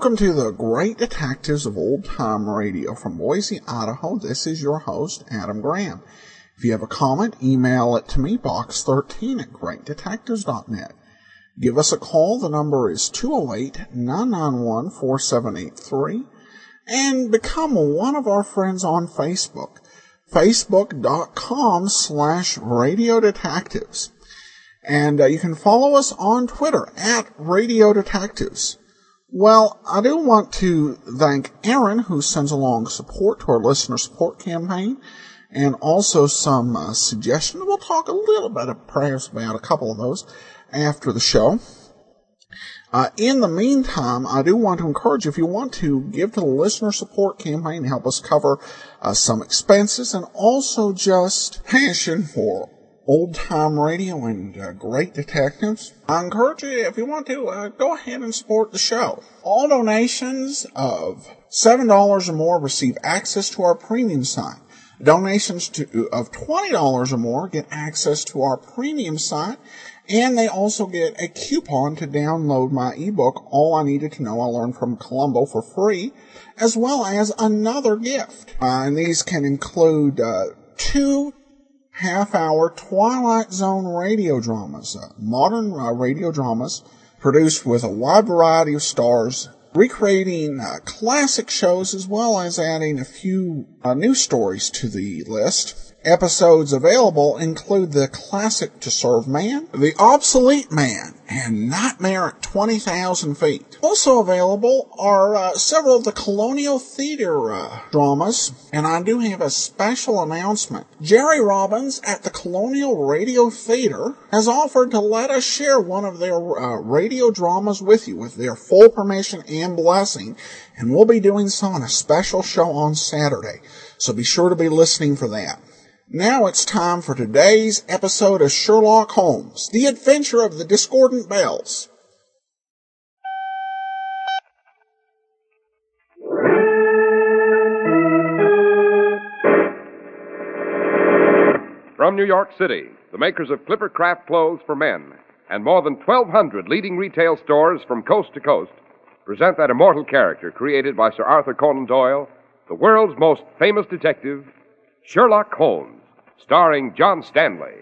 Welcome to the Great Detectives of Old Time Radio from Boise, Idaho. This is your host, Adam Graham. If you have a comment, email it to me, box13 at greatdetectives.net. Give us a call. The number is 208-991-4783 and become one of our friends on Facebook. Facebook.com slash Radio Detectives. And uh, you can follow us on Twitter at Radio Detectives. Well, I do want to thank Aaron, who sends along support to our listener support campaign, and also some uh, suggestions. We'll talk a little bit of perhaps about a couple of those after the show. Uh, in the meantime, I do want to encourage you, if you want to give to the listener support campaign, help us cover uh, some expenses, and also just passion for old time radio and uh, great detectives. I encourage you, if you want to, uh, go ahead and support the show. All donations of $7 or more receive access to our premium site. Donations to, of $20 or more get access to our premium site, and they also get a coupon to download my ebook, All I Needed to Know I Learned from Columbo for free, as well as another gift. Uh, and these can include uh, two half hour Twilight Zone radio dramas, uh, modern uh, radio dramas produced with a wide variety of stars, recreating uh, classic shows as well as adding a few uh, new stories to the list. Episodes available include the classic To Serve Man, The Obsolete Man, and Nightmare at 20,000 Feet. Also available are uh, several of the Colonial Theater uh, dramas, and I do have a special announcement. Jerry Robbins at the Colonial Radio Theater has offered to let us share one of their uh, radio dramas with you with their full permission and blessing, and we'll be doing so on a special show on Saturday. So be sure to be listening for that. Now it's time for today's episode of Sherlock Holmes, The Adventure of the Discordant Bells. From New York City, the makers of Clipper Craft clothes for men and more than 1,200 leading retail stores from coast to coast present that immortal character created by Sir Arthur Conan Doyle, the world's most famous detective, Sherlock Holmes, starring John Stanley.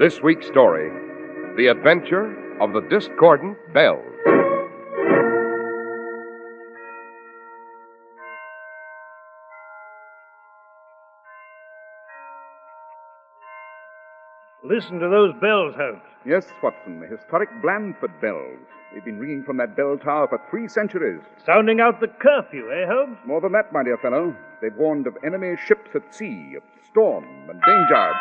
This week's story The Adventure of the Discordant Bells. Listen to those bells, Holmes. Yes, Watson, the historic Blandford bells. They've been ringing from that bell tower for three centuries. Sounding out the curfew, eh, Holmes? More than that, my dear fellow. They've warned of enemy ships at sea, of storm and danger.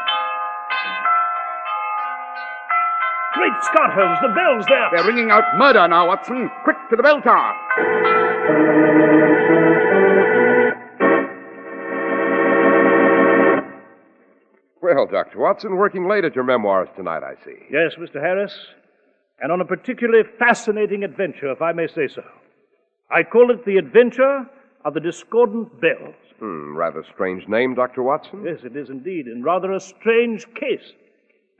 Great Scott, Holmes, the bells there. They're ringing out murder now, Watson. Quick to the bell tower. Well, Dr. Watson, working late at your memoirs tonight, I see. Yes, Mr. Harris. And on a particularly fascinating adventure, if I may say so. I call it the adventure of the discordant bells. Hmm, rather strange name, Dr. Watson. Yes, it is indeed, and rather a strange case.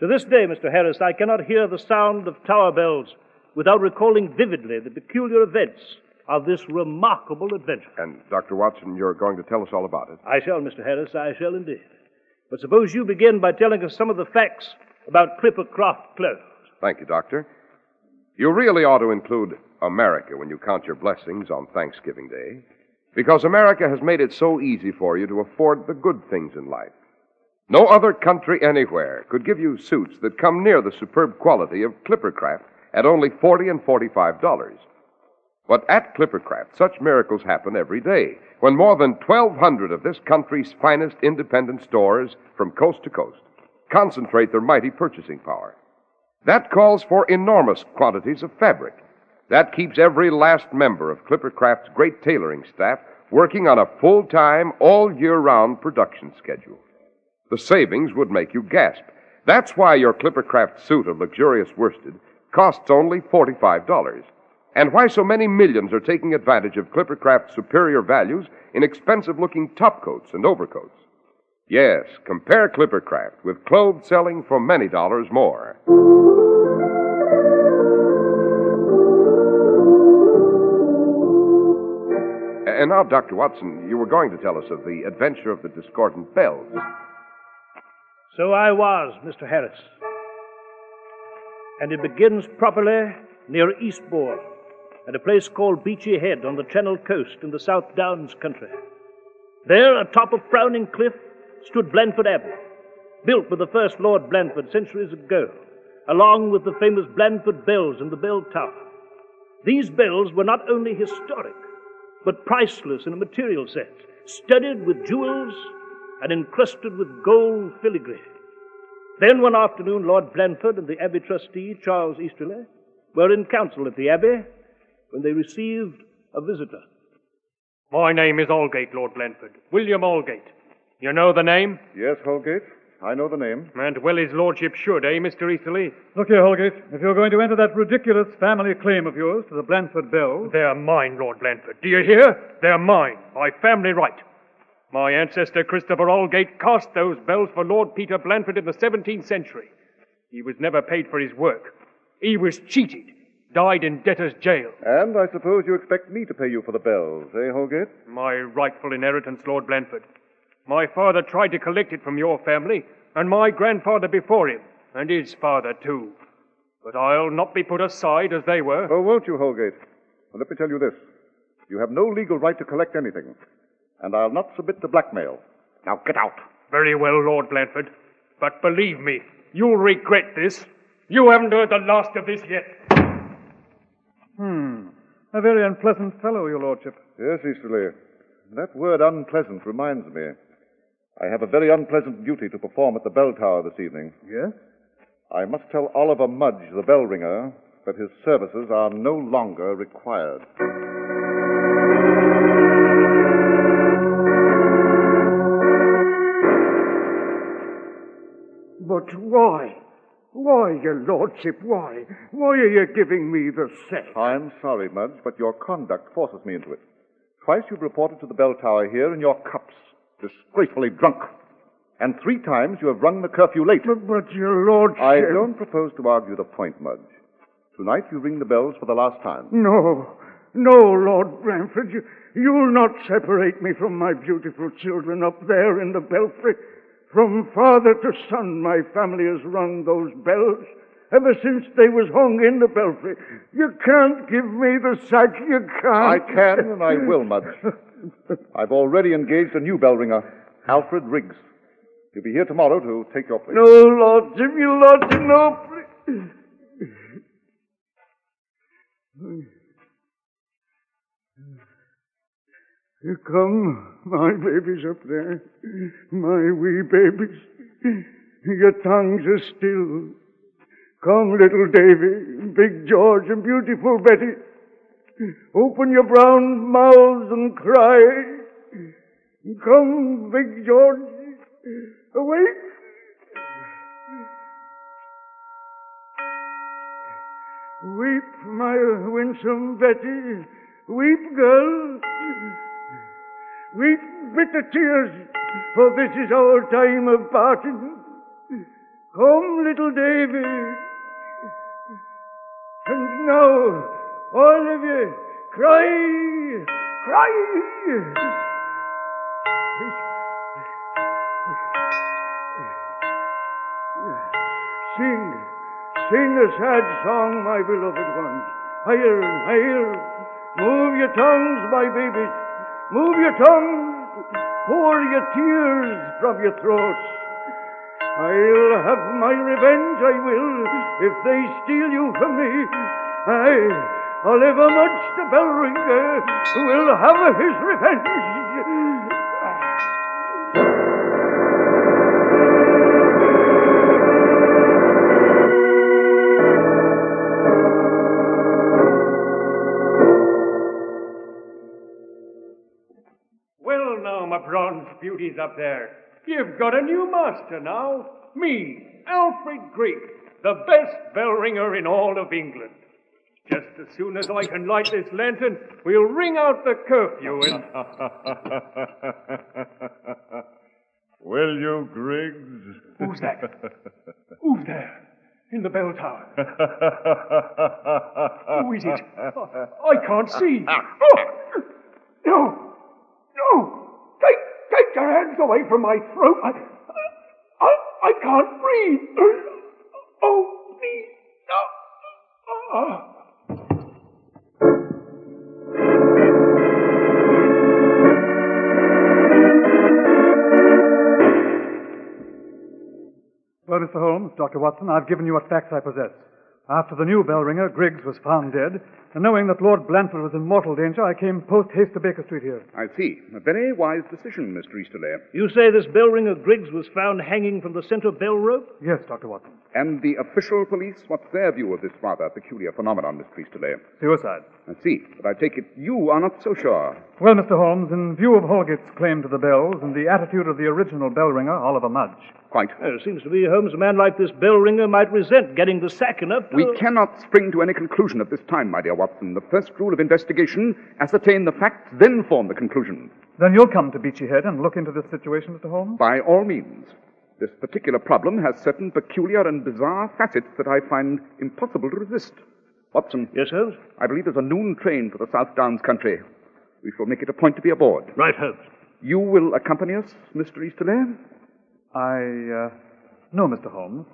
To this day, Mr. Harris, I cannot hear the sound of tower bells without recalling vividly the peculiar events of this remarkable adventure. And, Dr. Watson, you're going to tell us all about it. I shall, Mr. Harris, I shall indeed. But suppose you begin by telling us some of the facts about Clipper Clippercraft Clothes. Thank you, Doctor. You really ought to include America when you count your blessings on Thanksgiving Day, because America has made it so easy for you to afford the good things in life. No other country anywhere could give you suits that come near the superb quality of Clippercraft at only forty and forty-five dollars. But at Clippercraft, such miracles happen every day when more than 1,200 of this country's finest independent stores from coast to coast concentrate their mighty purchasing power. That calls for enormous quantities of fabric. That keeps every last member of Clippercraft's great tailoring staff working on a full time, all year round production schedule. The savings would make you gasp. That's why your Clippercraft suit of luxurious worsted costs only $45. And why so many millions are taking advantage of Clippercraft's superior values in expensive looking topcoats and overcoats. Yes, compare Clippercraft with clothes selling for many dollars more. And now, Dr. Watson, you were going to tell us of the adventure of the discordant bells. So I was, Mr. Harris. And it begins properly near Eastbourne, at a place called Beachy Head on the Channel coast in the South Downs country. There, atop a frowning cliff, stood Blandford Abbey, built by the first Lord Blandford centuries ago, along with the famous Blandford bells and the bell tower. These bells were not only historic, but priceless in a material sense, studded with jewels and encrusted with gold filigree. Then one afternoon, Lord Blandford and the Abbey trustee, Charles Easterly, were in council at the Abbey when they received a visitor. My name is Aldgate, Lord Blandford. William Aldgate. You know the name? Yes, Holgate. I know the name. And well his lordship should, eh, Mr. Easterly? Look here, Holgate. If you're going to enter that ridiculous family claim of yours to the Blandford Bells. They're mine, Lord Blandford. Do you hear? They're mine, by family right. My ancestor Christopher Aldgate cast those bells for Lord Peter Blandford in the 17th century. He was never paid for his work. He was cheated. Died in debtor's jail. And I suppose you expect me to pay you for the bells, eh, Holgate? My rightful inheritance, Lord Blandford. My father tried to collect it from your family, and my grandfather before him, and his father too. But I'll not be put aside as they were. Oh, won't you, Holgate? Well, let me tell you this. You have no legal right to collect anything, and I'll not submit to blackmail. Now get out. Very well, Lord Blandford. But believe me, you'll regret this. You haven't heard the last of this yet. Hmm. A very unpleasant fellow, your lordship. Yes, Easterly. That word unpleasant reminds me. I have a very unpleasant duty to perform at the bell tower this evening. Yes? I must tell Oliver Mudge, the bell ringer, that his services are no longer required. But why? Why, your lordship, why? Why are you giving me the sack? I'm sorry, Mudge, but your conduct forces me into it. Twice you've reported to the bell tower here in your cups, disgracefully drunk. And three times you have rung the curfew late. But, but your lordship... I don't propose to argue the point, Mudge. Tonight you ring the bells for the last time. No, no, Lord Blandford. You, you'll not separate me from my beautiful children up there in the belfry. From father to son, my family has rung those bells ever since they was hung in the belfry. You can't give me the sack. You can't. I can and I will, Mother. I've already engaged a new bell ringer, Alfred Griggs. He'll be here tomorrow to take your place. No, Lordship, you Lordship, no. please. Come, my babies up there, my wee babies. Your tongues are still. Come, little Davy, Big George, and beautiful Betty. Open your brown mouths and cry. Come, Big George, awake. Weep, my winsome Betty, weep, girl. Weep bitter tears, for this is our time of parting. Come, little Davy. And now, all of you, cry, cry. Sing, sing a sad song, my beloved ones. Higher and higher. Move your tongues, my babies. Move your tongue, Pour your tears from your throats. I'll have my revenge, I will, if they steal you from me. I, Oliver Mudge the bell ringer will have his revenge. Beauties up there, you've got a new master now. Me, Alfred Griggs, the best bell ringer in all of England. Just as soon as I can light this lantern, we'll ring out the curfew and. Will you, Griggs? Who's that? Who's there? In the bell tower. Who is it? I can't see. Oh! No! No! Your hands away from my throat. I, I, I can't breathe. Oh, please. No. Ah. Well, Mr. Holmes, Dr. Watson, I've given you what facts I possess. After the new bell ringer, Griggs, was found dead, and knowing that Lord Blandford was in mortal danger, I came post haste to Baker Street here. I see. A very wise decision, Mr. Easterly. You say this bell ringer Griggs was found hanging from the center bell rope? Yes, Dr. Watson. And the official police, what's their view of this rather peculiar phenomenon, Mr. Easterly? Suicide. I see. But I take it you are not so sure. Well, Mr. Holmes, in view of Holgate's claim to the bells and the attitude of the original bell ringer, Oliver Mudge, Quite. Well, it seems to me, Holmes, a man like this bell ringer might resent getting the sack enough to... We cannot spring to any conclusion at this time, my dear Watson. The first rule of investigation ascertain the facts, then form the conclusion. then you'll come to Beachy Head and look into this situation, Mr. Holmes? By all means. This particular problem has certain peculiar and bizarre facets that I find impossible to resist. Watson, Yes, Holmes? I believe there's a noon train for the South Downs country. We shall make it a point to be aboard. Right, Holmes. You will accompany us, Mr. Easterly? I, uh, no, Mr. Holmes.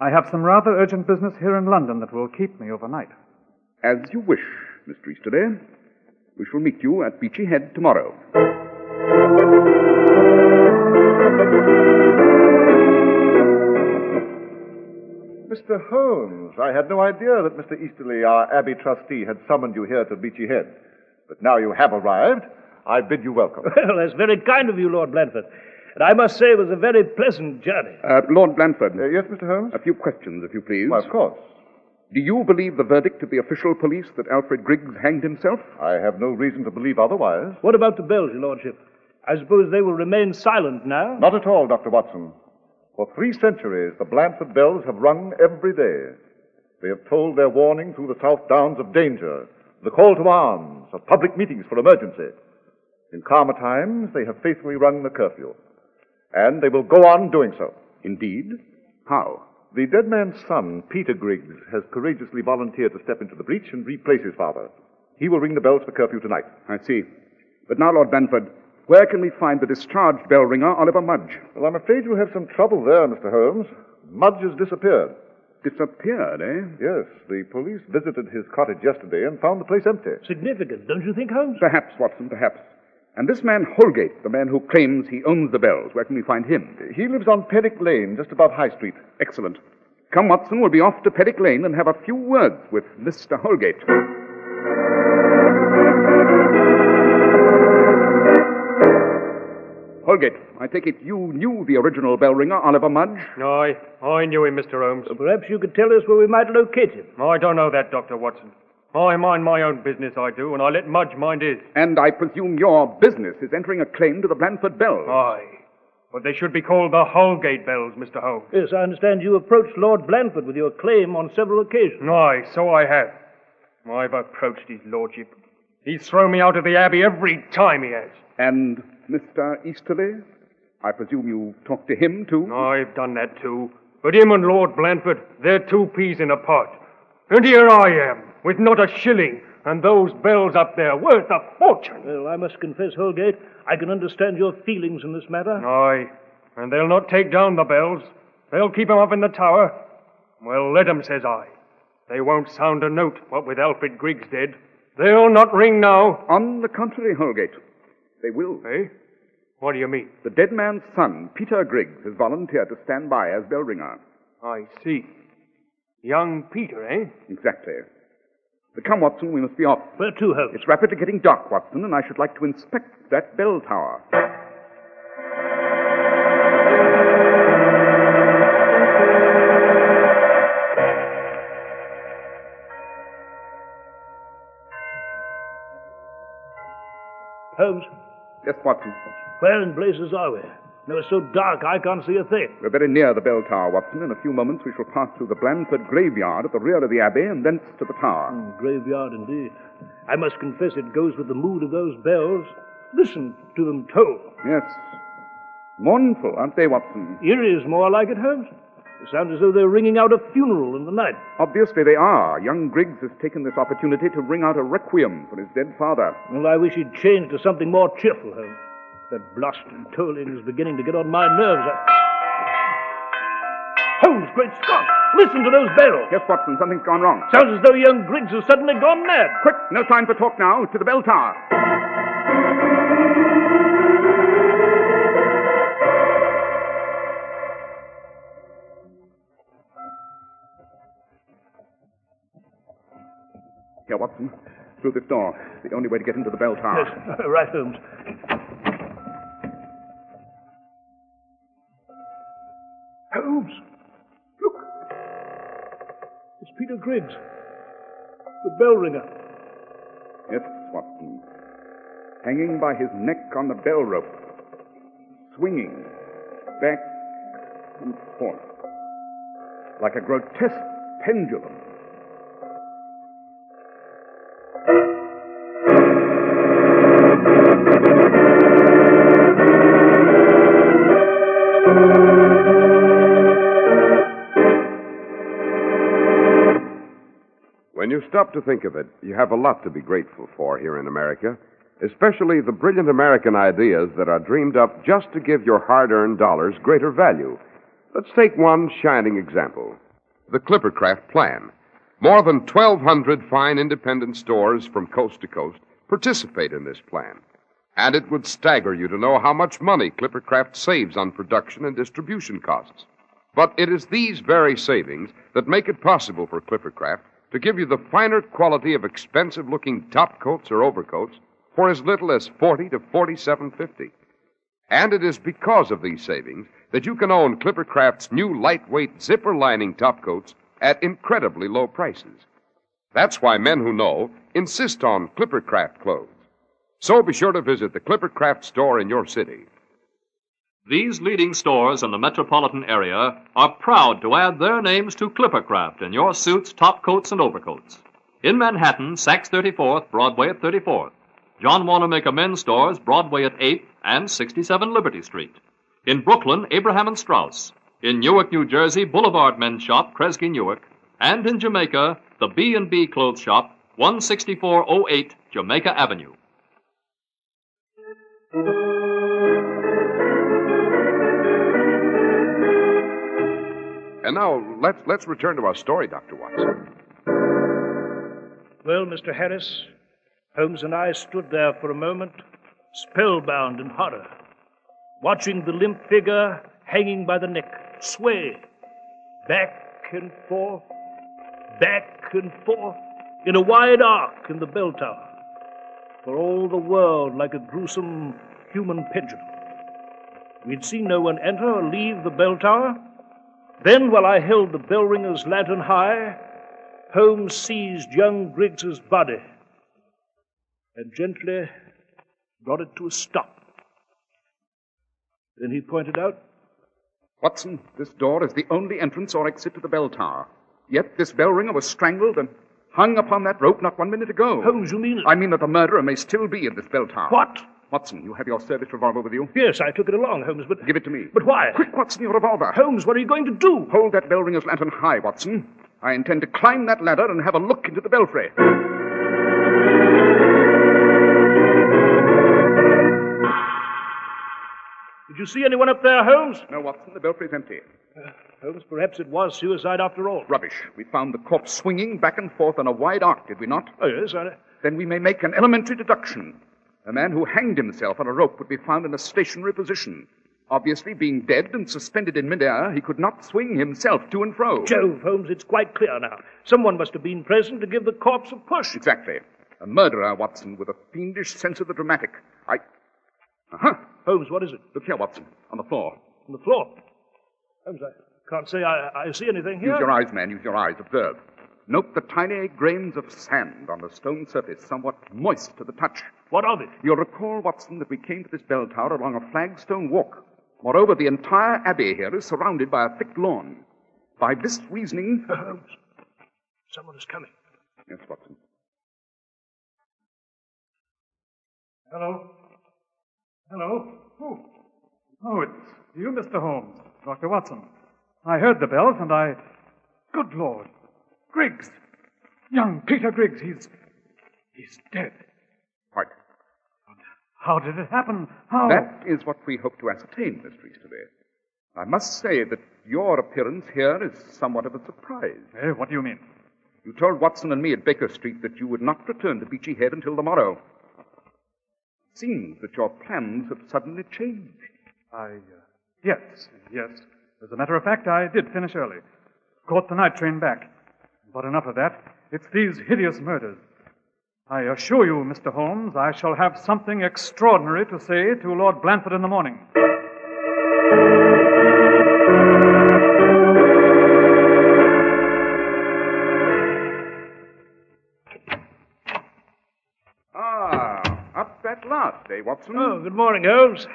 I have some rather urgent business here in London that will keep me overnight. As you wish, Mr. Easterly. We shall meet you at Beachy Head tomorrow. Mr. Holmes, I had no idea that Mr. Easterly, our Abbey trustee, had summoned you here to Beachy Head. But now you have arrived, I bid you welcome. Well, that's very kind of you, Lord Blandford. And I must say it was a very pleasant journey. Uh, Lord Blandford. Uh, yes, Mr. Holmes? A few questions, if you please. Why, of course. Do you believe the verdict of the official police that Alfred Griggs hanged himself? I have no reason to believe otherwise. What about the bells, Your Lordship? I suppose they will remain silent now? Not at all, Dr. Watson. For three centuries, the Blandford bells have rung every day. They have tolled their warning through the South Downs of danger, the call to arms, of public meetings for emergency. In calmer times, they have faithfully rung the curfew. And they will go on doing so. Indeed. How? The dead man's son, Peter Griggs, has courageously volunteered to step into the breach and replace his father. He will ring the bells for curfew tonight. I see. But now, Lord Blandford, where can we find the discharged bell ringer, Oliver Mudge? Well, I'm afraid you'll have some trouble there, Mr. Holmes. Mudge has disappeared. Disappeared, eh? Yes, the police visited his cottage yesterday and found the place empty. Significant, don't you think, Holmes? Perhaps, Watson, perhaps. And this man Holgate, the man who claims he owns the bells, where can we find him? He lives on Perrick Lane, just above High Street. Excellent. Come, Watson, we'll be off to Perrick Lane and have a few words with Mr. Holgate. Holgate, I take it you knew the original bell ringer, Oliver Mudge? I, I knew him, Mr. Holmes. Perhaps you could tell us where we might locate him. I don't know that, Dr. Watson. I mind my own business, I do, and I let Mudge mind his. And I presume your business is entering a claim to the Blandford bells. Aye. But they should be called the Holgate bells, Mr. Holmes. Yes, I understand you approached Lord Blandford with your claim on several occasions. Aye, so I have. I've approached his lordship. He's thrown me out of the Abbey every time he has. And Mr. Easterly? I presume you've talked to him, too? I've done that too. But him and Lord Blandford, they're two peas in a pod. And here I am, with not a shilling, and those bells up there worth a fortune. Well, I must confess, Holgate, I can understand your feelings in this matter. Aye, and they'll not take down the bells. They'll keep 'em up in the tower. Well, let 'em, says I. They won't sound a note, what with Alfred Griggs dead. They'll not ring now. On the contrary, Holgate. They will. Eh? What do you mean? The dead man's son, Peter Griggs, has volunteered to stand by as bell ringer. I see. Young Peter, eh? Exactly. But come, Watson, we must be off. Where to, Holmes? It's rapidly getting dark, Watson, and I should like to inspect that bell tower. Holmes, Yes, Watson. where in blazes are we? No, it's so dark I can't see a thing. We're very near the bell tower, Watson. In a few moments we shall pass through the Blandford graveyard at the rear of the abbey and thence to the tower. Hmm, graveyard indeed. I must confess it goes with the mood of those bells. Listen to them toll. Yes. Mournful, aren't they, Watson? Eerie is more like it, Holmes. It sounds as though they're ringing out a funeral in the night. Obviously they are. Young Griggs has taken this opportunity to ring out a requiem for his dead father. Well, I wish he'd changed to something more cheerful, Holmes. That blasted tolling is beginning to get on my nerves. I... Holmes, great Scott! Listen to those bells! Yes, Watson, something's gone wrong. Sounds as though young Griggs has suddenly gone mad. Quick, no time for talk now. To the bell tower. Here, Watson. Through this door. The only way to get into the bell tower. Yes, right, Holmes. Holmes, Griggs, the bell ringer. Yes, Watson. Hanging by his neck on the bell rope. Swinging back and forth. Like a grotesque pendulum. Stop to think of it, you have a lot to be grateful for here in America, especially the brilliant American ideas that are dreamed up just to give your hard earned dollars greater value. Let's take one shining example the Clippercraft Plan. More than 1,200 fine independent stores from coast to coast participate in this plan. And it would stagger you to know how much money Clippercraft saves on production and distribution costs. But it is these very savings that make it possible for Clippercraft to give you the finer quality of expensive looking top coats or overcoats for as little as 40 to 47.50. And it is because of these savings that you can own Clippercraft's new lightweight zipper lining top coats at incredibly low prices. That's why men who know insist on Clippercraft clothes. So be sure to visit the Clippercraft store in your city. These leading stores in the metropolitan area are proud to add their names to Clippercraft in your suits, top coats, and overcoats. In Manhattan, Saks 34th, Broadway at 34th. John Wanamaker Men's Stores, Broadway at 8th and 67 Liberty Street. In Brooklyn, Abraham and Straus. In Newark, New Jersey, Boulevard Men's Shop, Kresge Newark. And in Jamaica, the B&B Clothes Shop, 16408 Jamaica Avenue. And now let's let's return to our story, Dr. Watson. Well, Mr. Harris, Holmes and I stood there for a moment, spellbound in horror, watching the limp figure hanging by the neck sway back and forth, back and forth, in a wide arc in the bell tower, for all the world like a gruesome human pendulum. We'd seen no one enter or leave the bell tower. Then, while I held the bell ringer's lantern high, Holmes seized young Griggs's body and gently brought it to a stop. Then he pointed out, Watson, this door is the only entrance or exit to the bell tower. Yet this bell ringer was strangled and hung upon that rope not one minute ago. Holmes, you mean. I mean that the murderer may still be in this bell tower. What? Watson, you have your service revolver with you? Yes, I took it along, Holmes, but. Give it to me. But why? Quick, Watson, your revolver. Holmes, what are you going to do? Hold that bell ringer's lantern high, Watson. I intend to climb that ladder and have a look into the belfry. Did you see anyone up there, Holmes? No, Watson, the belfry's empty. Uh, Holmes, perhaps it was suicide after all. Rubbish. We found the corpse swinging back and forth on a wide arc, did we not? Oh, yes, I. Then we may make an elementary deduction. A man who hanged himself on a rope would be found in a stationary position. Obviously, being dead and suspended in midair, he could not swing himself to and fro. Jove, Holmes, it's quite clear now. Someone must have been present to give the corpse a push. Exactly. A murderer, Watson, with a fiendish sense of the dramatic. I. Uh-huh. Holmes, what is it? Look here, Watson, on the floor. On the floor. Holmes, I can't say I, I see anything here. Use your eyes, man. Use your eyes. Observe. Note the tiny grains of sand on the stone surface, somewhat moist to the touch. What of it? You'll recall, Watson, that we came to this bell tower along a flagstone walk. Moreover, the entire abbey here is surrounded by a thick lawn. By this reasoning. Holmes, someone is coming. Yes, Watson. Hello? Hello? Who? Oh, it's you, Mr. Holmes. Dr. Watson. I heard the bells and I. Good Lord. Griggs. Young Peter Griggs. He's. He's dead. Quite. How did it happen? How? That is what we hope to ascertain, Mr. Easterly. I must say that your appearance here is somewhat of a surprise. Eh, what do you mean? You told Watson and me at Baker Street that you would not return to Beachy Head until the morrow. It seems that your plans have suddenly changed. I. Uh, yes, yes. As a matter of fact, I did finish early. Caught the night train back. But enough of that. It's these hideous murders. I assure you, Mr. Holmes, I shall have something extraordinary to say to Lord Blandford in the morning. Ah, up at last, eh, Watson? Oh, good morning, Holmes.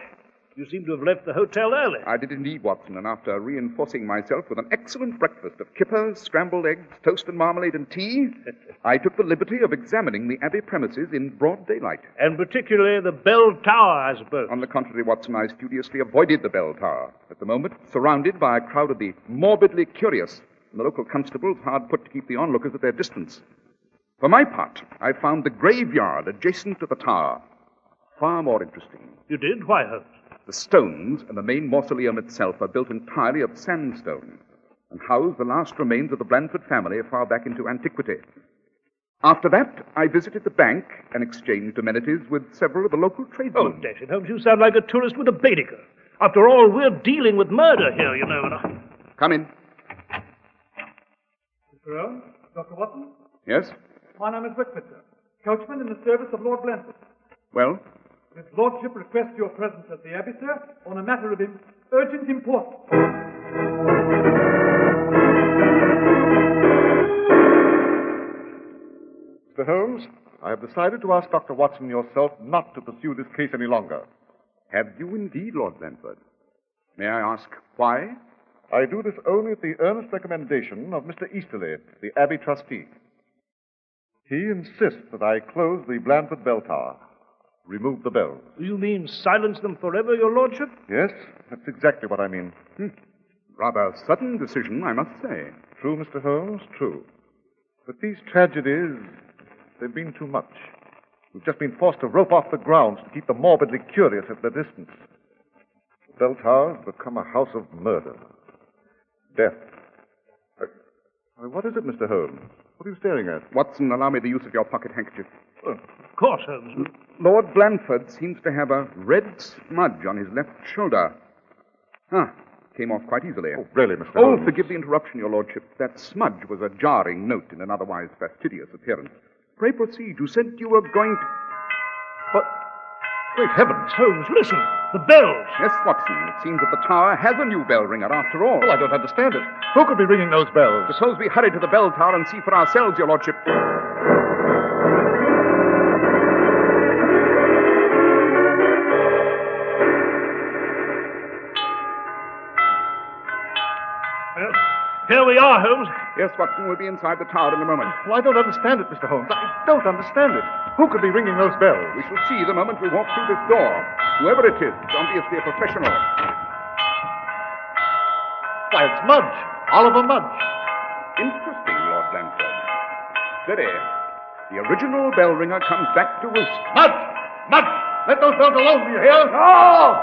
You seem to have left the hotel early. I did indeed, Watson, and after reinforcing myself with an excellent breakfast of kippers, scrambled eggs, toast and marmalade and tea, I took the liberty of examining the Abbey premises in broad daylight. And particularly the bell tower, I suppose. On the contrary, Watson, I studiously avoided the bell tower. At the moment, surrounded by a crowd of the morbidly curious, and the local constables hard put to keep the onlookers at their distance. For my part, I found the graveyard adjacent to the tower far more interesting. You did? Why, Holmes? The stones and the main mausoleum itself are built entirely of sandstone and house the last remains of the Blandford family far back into antiquity. After that, I visited the bank and exchanged amenities with several of the local tradesmen. Oh, dash it, Holmes, you sound like a tourist with a Baedeker. After all, we're dealing with murder here, you know. And I... Come in. Mr. Holmes? Dr. Watson? Yes? My name is Whitford, sir. Coachman in the service of Lord Blandford. Well? His Lordship requests your presence at the Abbey, sir, on a matter of im- urgent importance. Mr. Holmes, I have decided to ask Dr. Watson yourself not to pursue this case any longer. Have you indeed, Lord Blandford? May I ask why? I do this only at the earnest recommendation of Mr. Easterly, the Abbey trustee. He insists that I close the Blandford bell tower, remove the bells. You mean silence them forever, your lordship? Yes, that's exactly what I mean. Hmm. Rather sudden decision, I must say. True, Mr. Holmes, true. But these tragedies, they've been too much. We've just been forced to rope off the grounds to keep the morbidly curious at their distance. The bell tower's become a house of murder. Death. Uh, uh, what is it, Mr. Holmes? What are you staring at? Watson, allow me the use of your pocket handkerchief. Of course, Holmes. Lord Blandford seems to have a red smudge on his left shoulder. Ah, came off quite easily. Oh, really, Mr. Oh, Holmes? forgive the interruption, Your Lordship. That smudge was a jarring note in an otherwise fastidious appearance. Pray proceed. You said you were going to. But, great heavens! Holmes, listen. The bells. Yes, Watson. It seems that the tower has a new bell ringer after all. Oh, I don't understand it. Who could be ringing those bells? Suppose we hurry to the bell tower and see for ourselves, Your Lordship. Here we are, Holmes. Yes, Watson, we'll be inside the tower in a moment. Well, I don't understand it, Mr. Holmes. I don't understand it. Who could be ringing those bells? We shall see the moment we walk through this door. Whoever it is, it's obviously a professional. Why, it's Mudge. Oliver Mudge. Interesting, Lord Blandford. Steady. The original bell ringer comes back to roost. Mudge! Mudge! Let those bells alone, do you hear? No!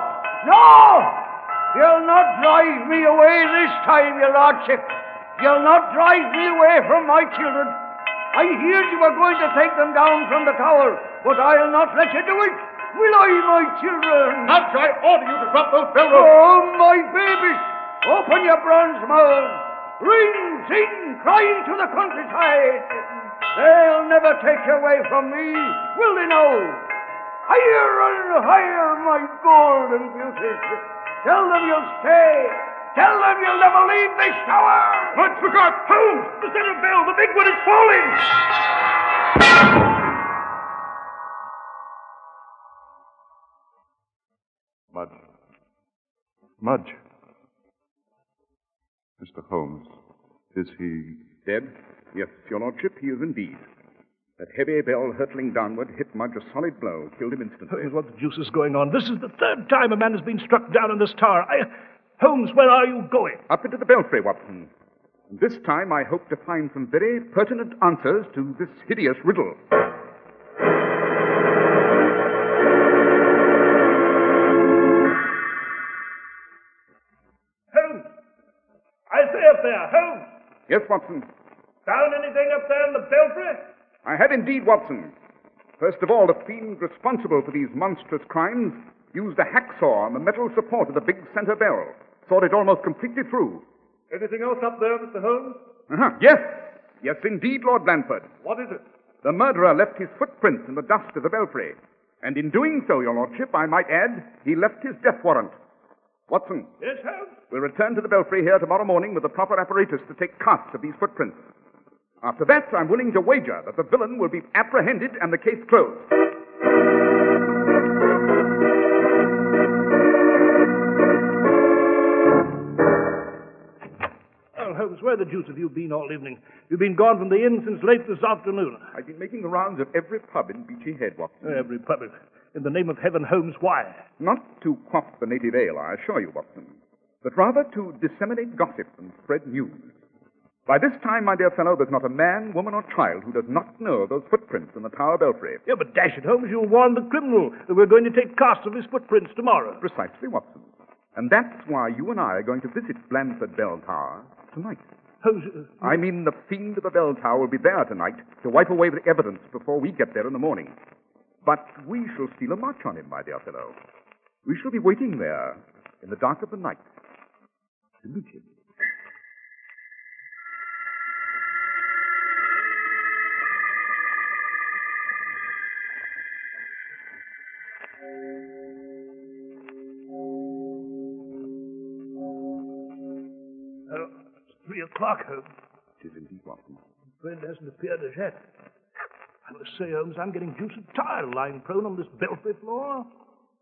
No! You'll not drive me away this time, your lordship. You'll not drive me away from my children. I heard you were going to take them down from the tower, but I'll not let you do it. Will I, my children? Not I order you to drop those bell ropes. Oh, my babies! Open your bronze mouths! Ring, sing, cry to the countryside! They'll never take you away from me, will they now? Higher and higher, my golden beauties! Tell them you'll stay! Tell them you'll never leave this tower! Mudge forgot! Holmes! The center bell! The big one is falling! Mudge. Mudge. Mr. Holmes, is he. Dead? Yes, your lordship, he is indeed. That heavy bell hurtling downward hit Mudge a solid blow, killed him instantly. Holmes, what the deuce is going on? This is the third time a man has been struck down in this tower. I... Holmes, where are you going? Up into the belfry, Watson. And this time I hope to find some very pertinent answers to this hideous riddle. Holmes! I say up there, Holmes! Yes, Watson. Found anything up there in the belfry? I have indeed, Watson. First of all, the fiend responsible for these monstrous crimes used a hacksaw on the metal support of the big center bell, sawed it almost completely through. Anything else up there, Mr. Holmes? Uh-huh. Yes, yes, indeed, Lord Blandford. What is it? The murderer left his footprints in the dust of the belfry. And in doing so, your lordship, I might add, he left his death warrant. Watson, Yes, Holmes? we'll return to the belfry here tomorrow morning with the proper apparatus to take casts of these footprints. After that, I'm willing to wager that the villain will be apprehended and the case closed. Well, Holmes, where the deuce have you been all evening? You've been gone from the inn since late this afternoon. I've been making the rounds of every pub in Beachy Head, Watson. Every pub. In the name of heaven, Holmes, why? Not to quaff the native ale, I assure you, Watson, but rather to disseminate gossip and spread news. By this time, my dear fellow, there's not a man, woman, or child who does not know those footprints in the Tower belfry. Yeah, but dash it, Holmes, you warned the criminal that we're going to take casts of his footprints tomorrow. Precisely, Watson. And that's why you and I are going to visit Blandford Bell Tower tonight. Holmes, uh, I mean, the fiend of the bell tower will be there tonight to wipe away the evidence before we get there in the morning. But we shall steal a march on him, my dear fellow. We shall be waiting there in the dark of the night to meet him. Three o'clock, Holmes. It is indeed, Watson. My friend hasn't appeared as yet. I must say, Holmes, I'm getting juicy tired lying prone on this belfry floor.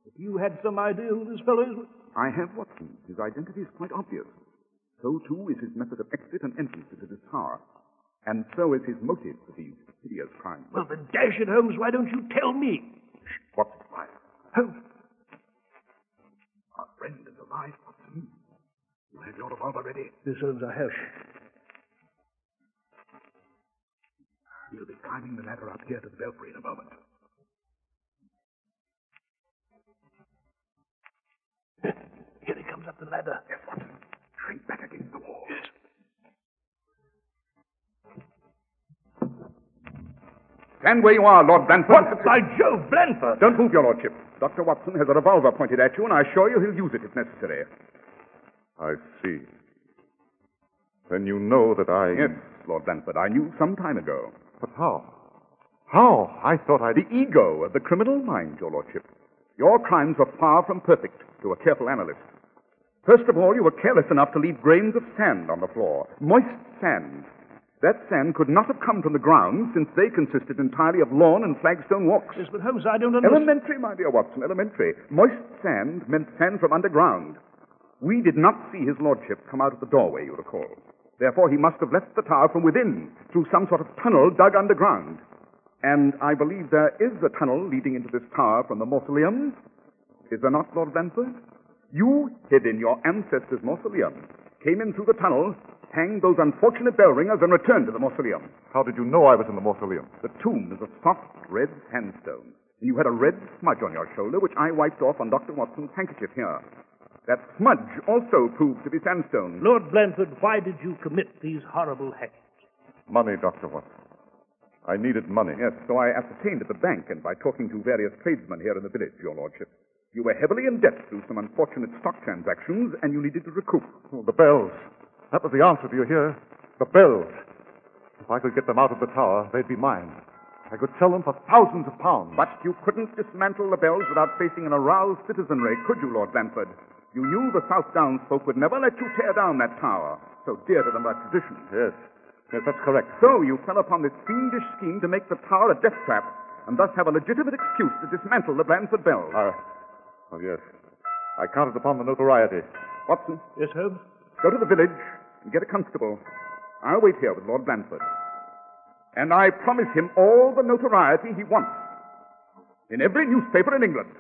If you had some idea who this fellow is. I have, Watson. His identity is quite obvious. So, too, is his method of exit and entrance into this tower. And so is his motive for these hideous crimes. Well, then, dash it, Holmes, why don't you tell me? Watson, quiet. Holmes, Our friend is alive, Watson. You have your revolver ready. this Holmes, I have. We'll be climbing the ladder up here to the belfry in a moment. Here he comes up the ladder. Yes, Watson. Shrink back against the wall. Yes. Stand where you are, Lord Blandford. What? By Jove, Blandford! Don't move, your lordship. Dr. Watson has a revolver pointed at you, and I assure you he'll use it if necessary. I see. Then you know that I. Yes, Lord Blandford, I knew some time ago. But how? How? I thought I'd. The ego of the criminal mind, your lordship. Your crimes were far from perfect to a careful analyst. First of all, you were careless enough to leave grains of sand on the floor. Moist sand. That sand could not have come from the ground, since they consisted entirely of lawn and flagstone walks. Yes, but Holmes, I don't understand. Elementary, my dear Watson, elementary. Moist sand meant sand from underground. We did not see his lordship come out of the doorway, you recall. Therefore, he must have left the tower from within, through some sort of tunnel dug underground. And I believe there is a tunnel leading into this tower from the mausoleum. Is there not, Lord Blandford? You hid in your ancestors' mausoleum, came in through the tunnel, hanged those unfortunate bell ringers, and returned to the mausoleum. How did you know I was in the mausoleum? The tomb is of soft red sandstone. And you had a red smudge on your shoulder, which I wiped off on Dr. Watson's handkerchief here. That smudge also proved to be sandstone. Lord Blandford, why did you commit these horrible acts? Money, Dr. Watson. I needed money. Yes, so I ascertained at the bank and by talking to various tradesmen here in the village, Your Lordship. You were heavily in debt through some unfortunate stock transactions, and you needed to recoup. Oh, the bells. That was the answer, do you hear? The bells. If I could get them out of the tower, they'd be mine. I could sell them for thousands of pounds. But you couldn't dismantle the bells without facing an aroused citizenry, could you, Lord Blandford? You knew the South Downs folk would never let you tear down that tower, so dear to them by tradition. Yes. Yes, that's correct. So you fell upon this fiendish scheme to make the tower a death trap, and thus have a legitimate excuse to dismantle the Blandford bells. Uh, oh, yes. I counted upon the notoriety. Watson, Yes, Holmes? go to the village and get a constable. I'll wait here with Lord Blandford. And I promise him all the notoriety he wants. In every newspaper in England.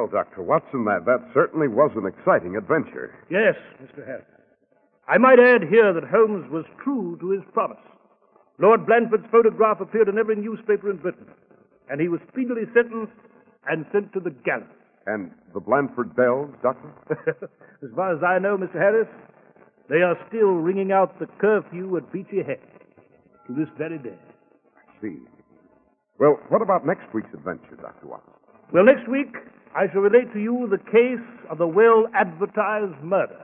Well, Dr. Watson, that, that certainly was an exciting adventure. Yes, Mr. Harris. I might add here that Holmes was true to his promise. Lord Blandford's photograph appeared in every newspaper in Britain, and he was speedily sentenced and sent to the gallows. And the Blandford bells, Doctor? as far as I know, Mr. Harris, they are still ringing out the curfew at Beachy Head to this very day. I see. Well, what about next week's adventure, Dr. Watson? Well, next week, I shall relate to you the case of the well advertised murder.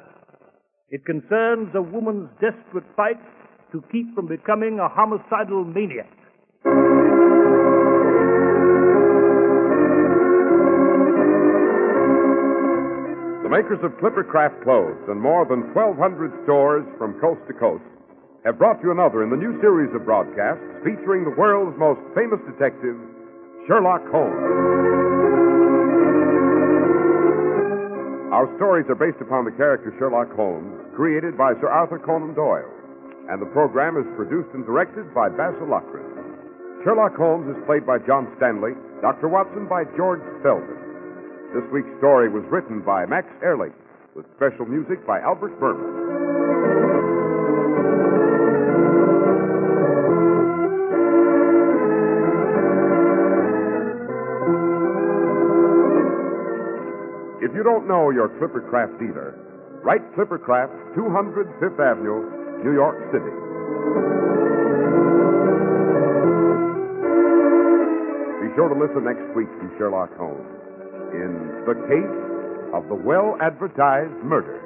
It concerns a woman's desperate fight to keep from becoming a homicidal maniac. The makers of Clippercraft clothes and more than 1,200 stores from coast to coast have brought you another in the new series of broadcasts featuring the world's most famous detective, Sherlock Holmes. Our stories are based upon the character Sherlock Holmes, created by Sir Arthur Conan Doyle, and the program is produced and directed by Basil Lockridge. Sherlock Holmes is played by John Stanley, Dr. Watson by George Spelman. This week's story was written by Max Ehrlich, with special music by Albert Buhrman. You don't know your Clippercraft dealer, write Clippercraft, 200 Fifth Avenue, New York City. Be sure to listen next week to Sherlock Holmes in The Case of the Well Advertised Murder.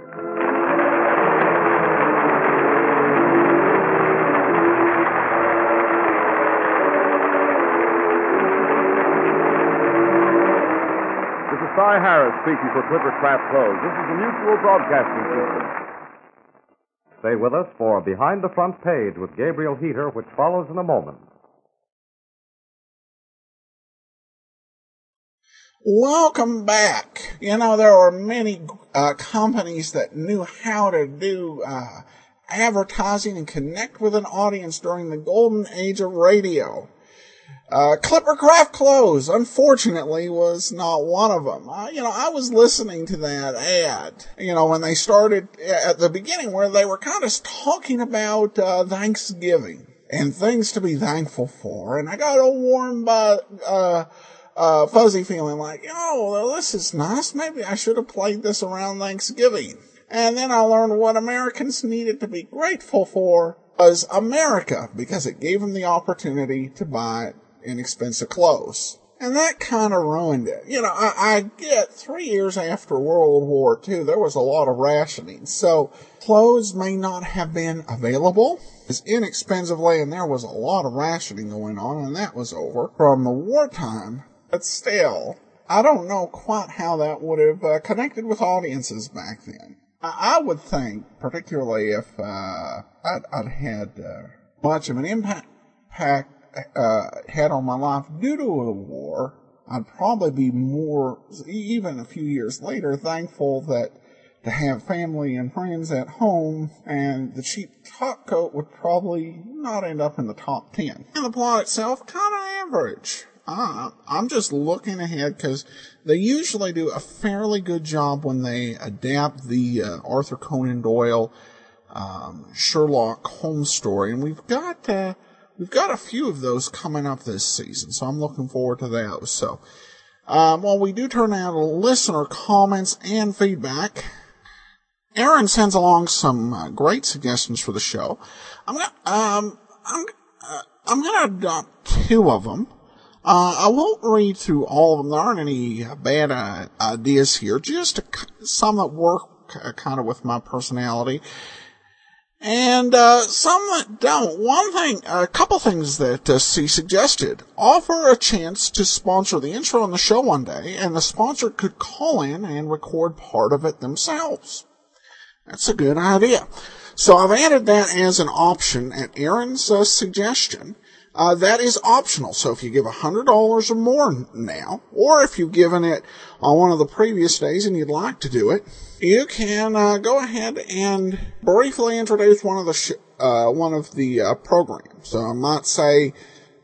Cy Harris speaking for Clippercraft Clothes. This is the Mutual Broadcasting System. Stay with us for Behind the Front Page with Gabriel Heatter, which follows in a moment. Welcome back. You know, there were many uh, companies that knew how to do uh, advertising and connect with an audience during the golden age of radio. Uh, Clippercraft Clothes, unfortunately, was not one of them. Uh, you know, I was listening to that ad, you know, when they started at the beginning where they were kind of talking about uh, Thanksgiving and things to be thankful for. And I got a warm, uh, uh, uh, fuzzy feeling like, oh, this is nice. Maybe I should have played this around Thanksgiving. And then I learned what Americans needed to be grateful for was America because it gave them the opportunity to buy inexpensive clothes. And that kind of ruined it. You know, I, I get three years after World War II, there was a lot of rationing. So clothes may not have been available as inexpensively, and there was a lot of rationing going on, and that was over from the wartime. But still, I don't know quite how that would have uh, connected with audiences back then. I, would think, particularly if uh, I'd, I'd had uh, much of an impact uh, had on my life due to the war, I'd probably be more, even a few years later, thankful that to have family and friends at home, and the cheap top coat would probably not end up in the top 10. And the plot itself, kind of average. Uh, I'm just looking ahead because they usually do a fairly good job when they adapt the uh, Arthur Conan Doyle um, Sherlock Holmes story, and we've got uh, we've got a few of those coming up this season, so I'm looking forward to those. So Um, well, we do turn out listener comments and feedback. Aaron sends along some uh, great suggestions for the show. I'm gonna, um, I'm, uh, I'm gonna adopt two of them. Uh, I won't read through all of them. There aren't any bad uh, ideas here. Just some that work uh, kind of with my personality. And uh, some that don't. One thing, a couple things that uh, C suggested. Offer a chance to sponsor the intro on the show one day, and the sponsor could call in and record part of it themselves. That's a good idea. So I've added that as an option at Aaron's uh, suggestion. Uh, that is optional. So if you give $100 or more now, or if you've given it on one of the previous days and you'd like to do it, you can uh, go ahead and briefly introduce one of the sh- uh, one of the uh, programs. So I might say,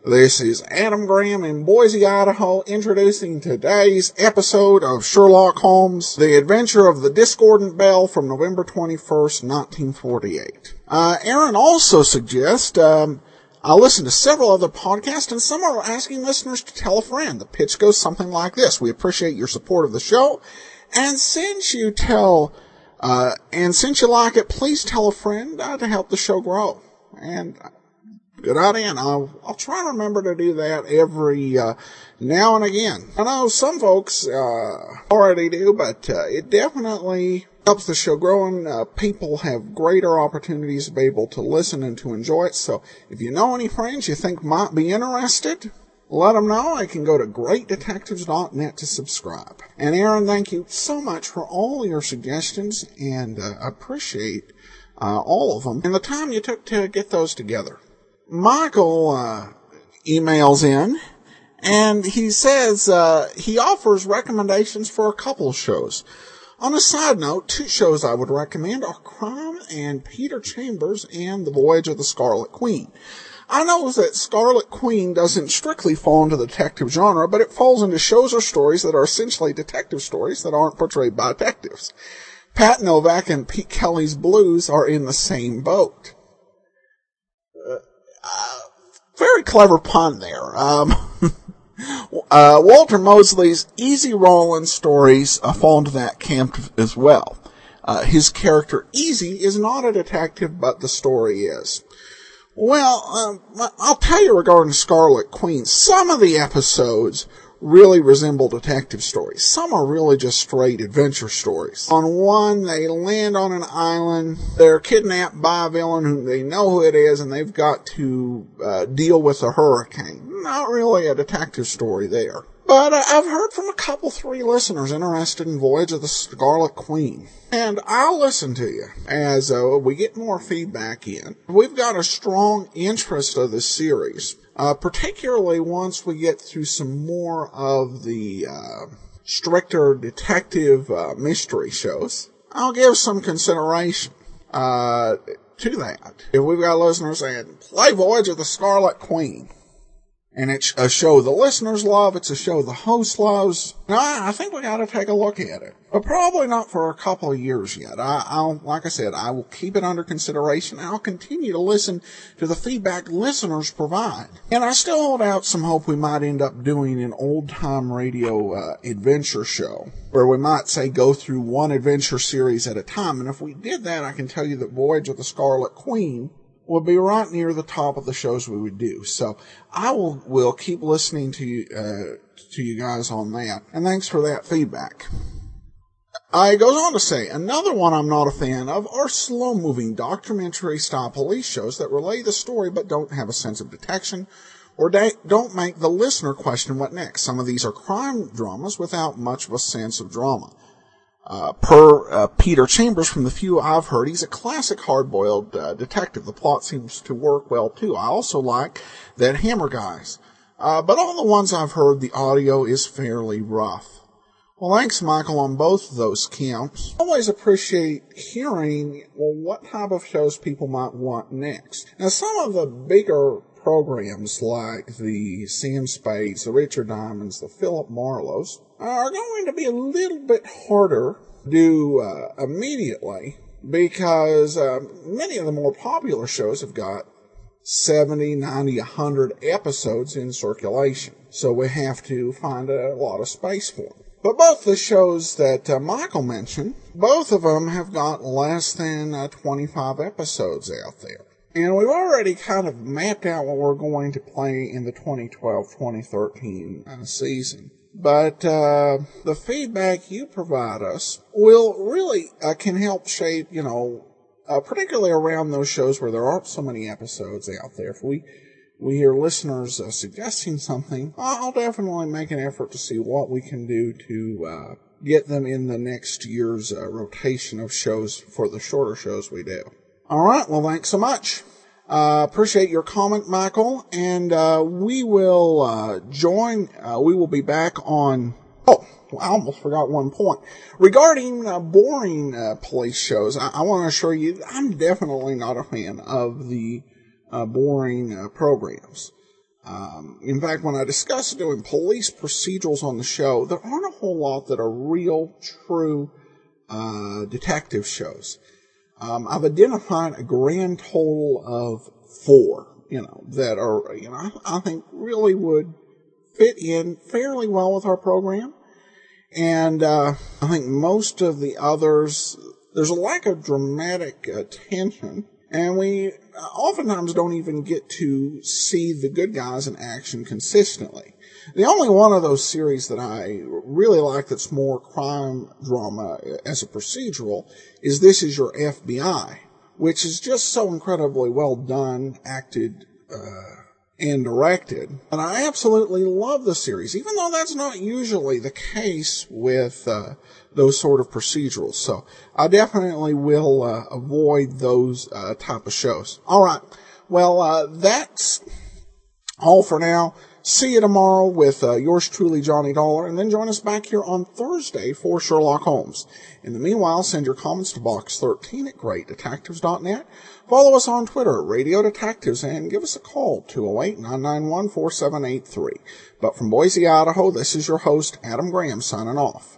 this is Adam Graham in Boise, Idaho, introducing today's episode of Sherlock Holmes: The Adventure of the Discordant Bell from November 21st, 1948. Uh, Aaron also suggests. Um, I listen to several other podcasts, and some are asking listeners to tell a friend. The pitch goes something like this: We appreciate your support of the show, and since you tell, uh, and since you like it, please tell a friend uh, to help the show grow. And good idea, and I'll, I'll try to remember to do that every uh, now and again. I know some folks uh, already do, but uh, it definitely helps the show grow and uh, people have greater opportunities to be able to listen and to enjoy it. So if you know any friends you think might be interested, let them know. I can go to greatdetectives.net to subscribe. And Aaron, thank you so much for all your suggestions and uh, appreciate uh, all of them and the time you took to get those together. Michael uh, emails in and he says uh, he offers recommendations for a couple shows. On a side note, two shows I would recommend are Crime and Peter Chambers and The Voyage of the Scarlet Queen. I know that Scarlet Queen doesn't strictly fall into the detective genre, but it falls into shows or stories that are essentially detective stories that aren't portrayed by detectives. Pat Novak and Pete Kelly's Blues are in the same boat. Uh, uh, very clever pun there. Um, uh, Walter Mosley's Easy Rawlins stories uh, fall into that camp as well. Uh, his character Easy is not a detective, but the story is. Well, um, I'll tell you regarding Scarlet Queen, some of the episodes really resemble detective stories. Some are really just straight adventure stories. On one, they land on an island, they're kidnapped by a villain who they know who it is, and they've got to uh, deal with a hurricane. Not really a detective story there. But uh, I've heard from a couple, three listeners interested in Voyage of the Scarlet Queen. And I'll listen to you as uh, we get more feedback in. We've got a strong interest of this series, uh, particularly once we get through some more of the uh, stricter detective uh, mystery shows. I'll give some consideration uh, to that. If we've got listeners saying, play Voyage of the Scarlet Queen, and it's a show the listeners love. It's a show the host loves. Now, I think we got to take a look at it, but probably not for a couple of years yet. I, will like I said, I will keep it under consideration. I'll continue to listen to the feedback listeners provide, and I still hold out some hope we might end up doing an old time radio uh, adventure show where we might say go through one adventure series at a time. And if we did that, I can tell you that Voyage of the Scarlet Queen would be right near the top of the shows we would do. So I will will keep listening to you uh, to you guys on that. And thanks for that feedback. Uh, it goes on to say, another one I'm not a fan of are slow moving documentary style police shows that relay the story but don't have a sense of detection or don't make the listener question what next. Some of these are crime dramas without much of a sense of drama. Uh, per uh, Peter Chambers, from the few I've heard, he's a classic hard-boiled uh, detective. The plot seems to work well too. I also like that Hammer guys, uh, but all the ones I've heard, the audio is fairly rough. Well, thanks, Michael, on both of those counts. Always appreciate hearing well what type of shows people might want next. Now, some of the bigger programs like the Sam Spades, the Richard Diamonds, the Philip Marlowes are going to be a little bit harder to do uh, immediately because uh, many of the more popular shows have got 70, 90, 100 episodes in circulation. So we have to find a lot of space for them. But both the shows that uh, Michael mentioned, both of them have got less than uh, 25 episodes out there. And we've already kind of mapped out what we're going to play in the 2012-2013 uh, season. But uh, the feedback you provide us will really uh, can help shape, you know, uh, particularly around those shows where there aren't so many episodes out there. If we we hear listeners uh, suggesting something, I'll definitely make an effort to see what we can do to uh, get them in the next year's uh, rotation of shows for the shorter shows we do. All right. Well, thanks so much. Uh, appreciate your comment, Michael, and uh, we will uh, join. we will be back on. Oh, I almost forgot one point regarding boring police shows. I, I want to assure you, I'm definitely not a fan of the uh, boring uh, programs. Um, in fact, when I discuss doing police procedurals on the show, there aren't a whole lot that are real, true uh, detective shows. Um, I've identified a grand total of four, you know, that are, you know, I, I think really would fit in fairly well with our program. And uh, I think most of the others, there's a lack of dramatic attention and we oftentimes don't even get to see the good guys in action consistently. The only one of those series that I really like that's more crime drama as a procedural is This Is Your FBI, which is just so incredibly well done, acted, uh, and directed. And I absolutely love the series, even though that's not usually the case with uh, those sort of procedurals. So I definitely will uh, avoid those uh, type of shows. All right. Well, uh, that's all for now. See you tomorrow with uh, yours truly, Johnny Dollar, and then join us back here on Thursday for Sherlock Holmes. In the meanwhile, send your comments to box13 at greatdetectives.net. Follow us on Twitter, at Radio Detectives, and give us a call, 208-991-4783. But from Boise, Idaho, this is your host, Adam Graham, signing off.